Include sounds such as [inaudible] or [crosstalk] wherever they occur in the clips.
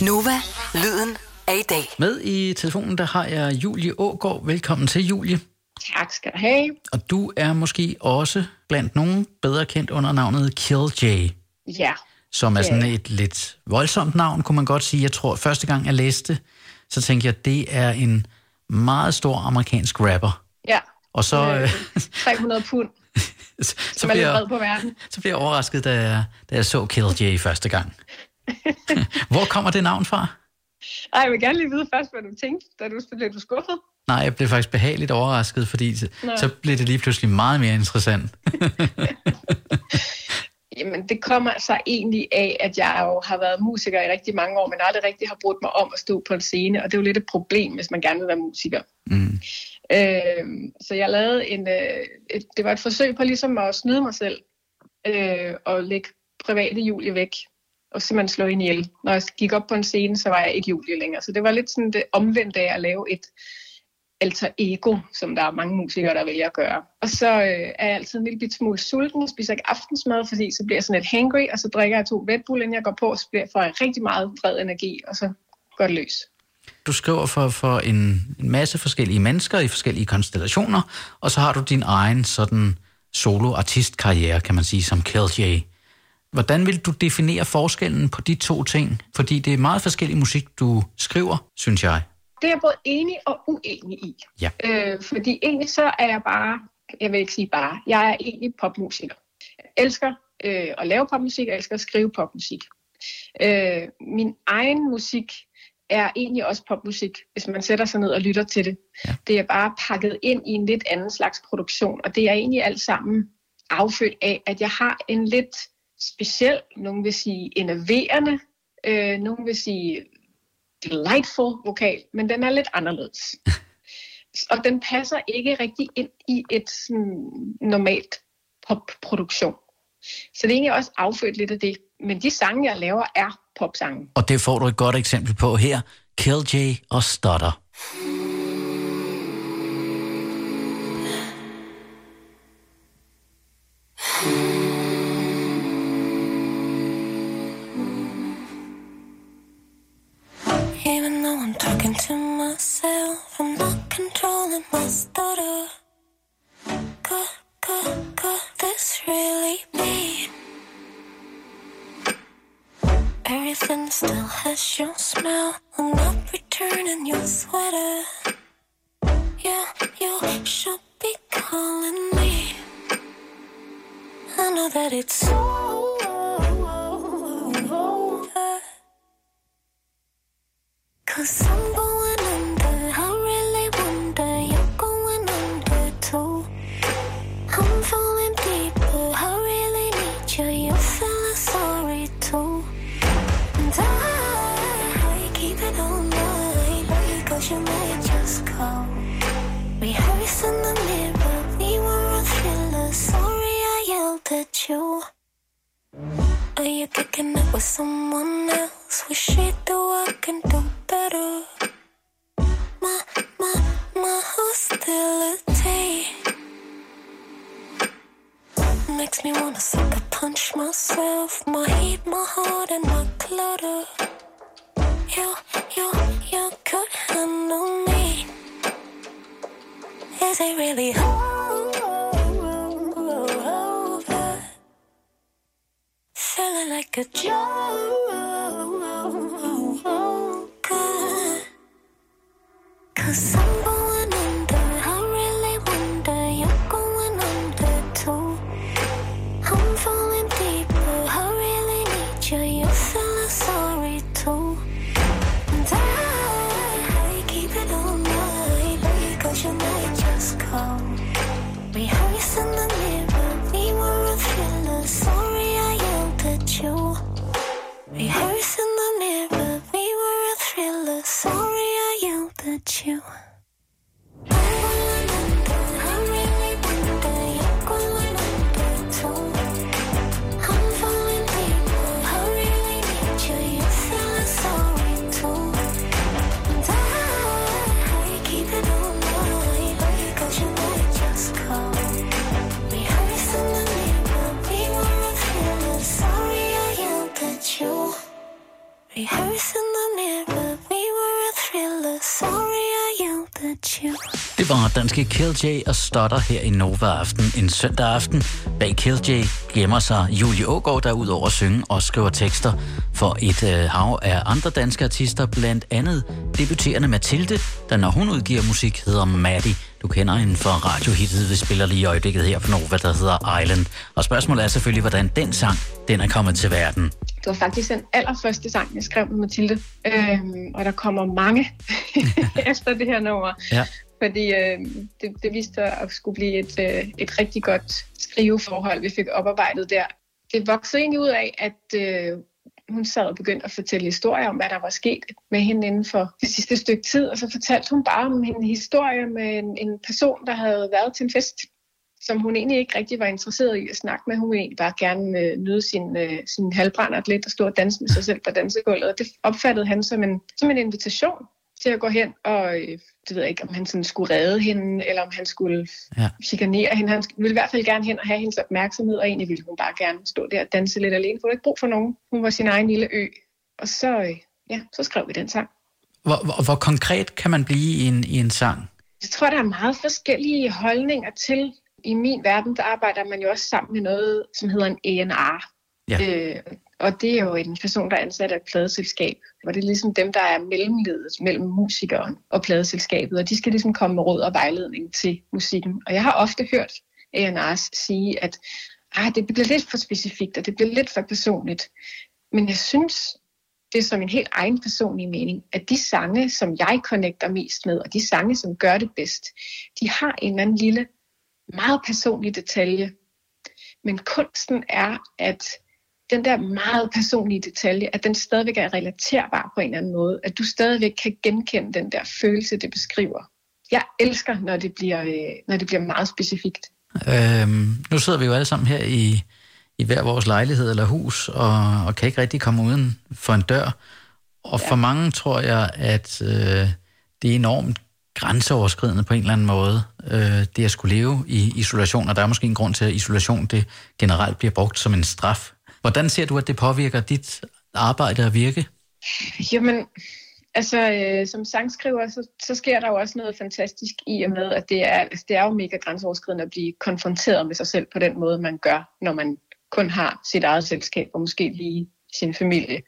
Nova, lyden af i dag. Med i telefonen, der har jeg Julie Ågaard. Velkommen til, Julie. Tak skal du have. Og du er måske også blandt nogen bedre kendt under navnet Kill J, Ja, som er sådan et lidt voldsomt navn, kunne man godt sige. Jeg tror, første gang jeg læste det, så tænkte jeg, det er en meget stor amerikansk rapper. ja. Og så, Øh, [laughs] øh, 300 pund, [laughs] så, er lidt bliver, på verden. så bliver jeg overrasket, da jeg, da jeg så Kill J første gang. [laughs] Hvor kommer det navn fra? Ej, jeg vil gerne lige vide først, hvad du tænkte, da du blev du skuffet. Nej, jeg blev faktisk behageligt overrasket, fordi så, Nå. så blev det lige pludselig meget mere interessant. [laughs] Jamen, det kommer så egentlig af, at jeg jo har været musiker i rigtig mange år, men aldrig rigtig har brugt mig om at stå på en scene, og det er jo lidt et problem, hvis man gerne vil være musiker. Mm. Øh, så jeg lavede en, øh, et, det var et forsøg på ligesom at snyde mig selv, øh, og lægge private Julie væk, og simpelthen slå hende ihjel. Når jeg gik op på en scene, så var jeg ikke Julie længere. Så det var lidt sådan det omvendte af at lave et alter ego, som der er mange musikere, der vælger at gøre. Og så øh, er jeg altid en lille bit smule sulten, spiser ikke aftensmad, fordi så bliver jeg sådan lidt hangry, og så drikker jeg to Red Bull, inden jeg går på, så bliver får jeg rigtig meget bred energi, og så går det løs. Du skriver for, for en, en masse forskellige mennesker i forskellige konstellationer, og så har du din egen sådan solo-artistkarriere, kan man sige, som Kill Hvordan vil du definere forskellen på de to ting? Fordi det er meget forskellig musik, du skriver, synes jeg. Det er jeg både enig og uenig i. Ja. Øh, fordi egentlig så er jeg bare, jeg vil ikke sige bare, jeg er egentlig popmusiker. Jeg elsker øh, at lave popmusik, jeg elsker at skrive popmusik. Øh, min egen musik er egentlig også popmusik, hvis man sætter sig ned og lytter til det. Ja. Det er bare pakket ind i en lidt anden slags produktion, og det er egentlig alt sammen affødt af, at jeg har en lidt speciel, nogen vil sige enerverende, øh, nogen vil sige delightful vokal, men den er lidt anderledes. og den passer ikke rigtig ind i et sådan, normalt popproduktion. Så det er egentlig også affødt lidt af det. Men de sange, jeg laver, er popsange. Og det får du et godt eksempel på her. Kill Jay og Stutter. Still has your smell. I'm not returning your sweater. Yeah, you should be calling me. I know that it's with someone else? Wish she do I can do better. My, my, my hostility makes me wanna sucker punch myself. My heat, my heart, and my clutter. You, you, you could handle me. Is it really over? A joke. Cause I'm going under. I really wonder. You're going under too. I'm falling deeper. I really need you. You're feeling sorry too. Var danske Kill og Stotter her i Nova Aften en søndag aften. Bag Kill gemmer sig Julie Ågaard, der udover at synge og skriver tekster for et øh, hav af andre danske artister, blandt andet debuterende Mathilde, der når hun udgiver musik hedder Maddie. Du kender hende fra radiohittet, vi spiller lige i øjeblikket her på Nova, der hedder Island. Og spørgsmålet er selvfølgelig, hvordan den sang, den er kommet til verden. Det var faktisk den allerførste sang, jeg skrev med Mathilde. Øhm, og der kommer mange [laughs] efter det her nummer. Ja. Fordi øh, det, det viste sig at skulle blive et, øh, et rigtig godt skriveforhold, vi fik oparbejdet der. Det voksede egentlig ud af, at øh, hun sad og begyndte at fortælle historier om, hvad der var sket med hende inden for det sidste stykke tid. Og så fortalte hun bare om en historie med en, en person, der havde været til en fest, som hun egentlig ikke rigtig var interesseret i at snakke med. Hun ville egentlig bare gerne øh, nyde sin, øh, sin halvbrændert lidt og stå og danse med sig selv på dansegulvet. Og det opfattede han som en, som en invitation til at gå hen og, øh, det ved jeg ikke, om han sådan skulle redde hende, eller om han skulle Ja. chikanere hende. Han ville i hvert fald gerne hen og have hendes opmærksomhed, og egentlig ville hun bare gerne stå der og danse lidt alene, for hun havde ikke brug for nogen. Hun var sin egen lille ø. Og så, øh, ja, så skrev vi den sang. Hvor, hvor, hvor konkret kan man blive i en, i en sang? Jeg tror, der er meget forskellige holdninger til. I min verden, der arbejder man jo også sammen med noget, som hedder en A&R. Ja. Øh, og det er jo en person, der er ansat af et pladeselskab. hvor det er ligesom dem, der er mellemledet mellem musikeren og pladeselskabet. Og de skal ligesom komme med råd og vejledning til musikken. Og jeg har ofte hørt A&R's sige, at ah, det bliver lidt for specifikt, og det bliver lidt for personligt. Men jeg synes, det er som en helt egen personlig mening, at de sange, som jeg connecter mest med, og de sange, som gør det bedst, de har en eller anden lille, meget personlig detalje. Men kunsten er, at den der meget personlige detalje, at den stadigvæk er relaterbar på en eller anden måde. At du stadigvæk kan genkende den der følelse, det beskriver. Jeg elsker, når det bliver, øh, når det bliver meget specifikt. Øhm, nu sidder vi jo alle sammen her i, i hver vores lejlighed eller hus, og, og kan ikke rigtig komme uden for en dør. Og ja. for mange tror jeg, at øh, det er enormt grænseoverskridende på en eller anden måde, øh, det at skulle leve i isolation, og der er måske en grund til, at isolation det generelt bliver brugt som en straf. Hvordan ser du, at det påvirker dit arbejde og virke? Jamen, altså øh, som sangskriver, så, så sker der jo også noget fantastisk i og med, at det er, altså, det er jo mega grænseoverskridende at blive konfronteret med sig selv på den måde, man gør, når man kun har sit eget selskab og måske lige sin familie.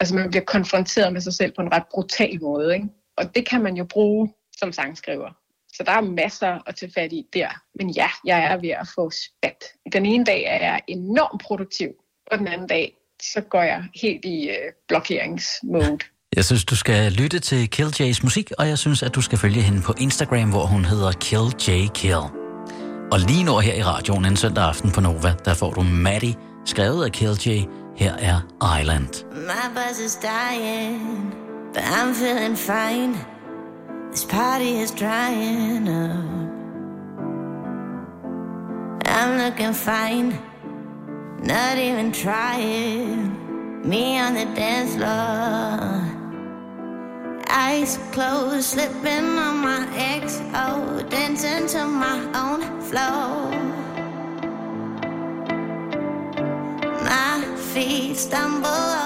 Altså man bliver konfronteret med sig selv på en ret brutal måde, ikke? Og det kan man jo bruge som sangskriver. Så der er masser at tage fat i der. Men ja, jeg er ved at få spat. Den ene dag er jeg enormt produktiv, og den anden dag, så går jeg helt i øh, blokeringsmode. Jeg synes, du skal lytte til Kill J's musik, og jeg synes, at du skal følge hende på Instagram, hvor hun hedder Kill J Kill. Og lige nu her i radioen en søndag aften på Nova, der får du Maddie, skrevet af Kill J. Her er Island. My buzz is dying, but I'm feeling fine. This party is drying up. I'm looking fine, not even trying. Me on the dance floor. Eyes closed, slipping on my XO, oh, dancing to my own flow. My feet stumble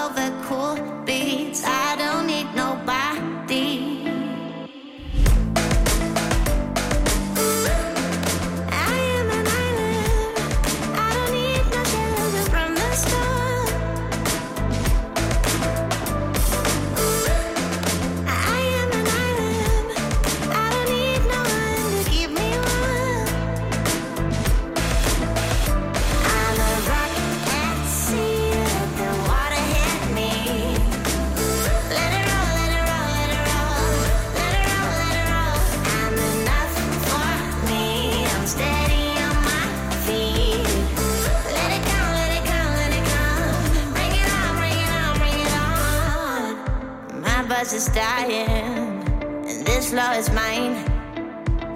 My buzz is dying, and this flow is mine.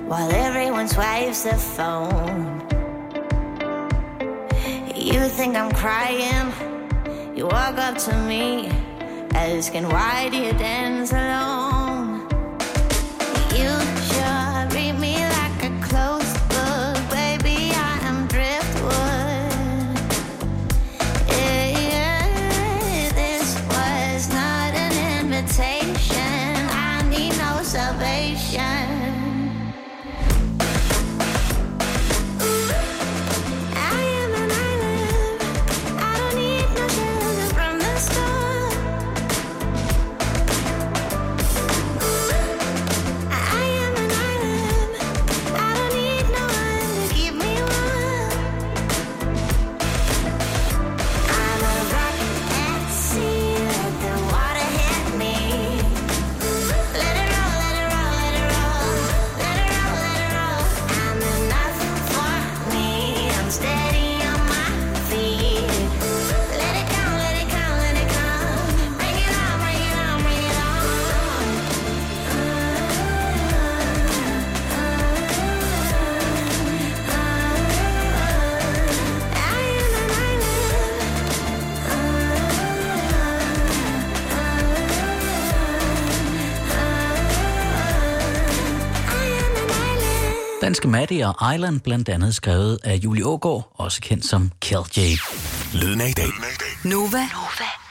While everyone swipes their phone. You think I'm crying? You walk up to me, asking why do you dance alone? Danske Maddie og Island blandt andet skrevet af Julie Ågaard, også kendt som Kel J. Lyden af i dag. Nova. Nova.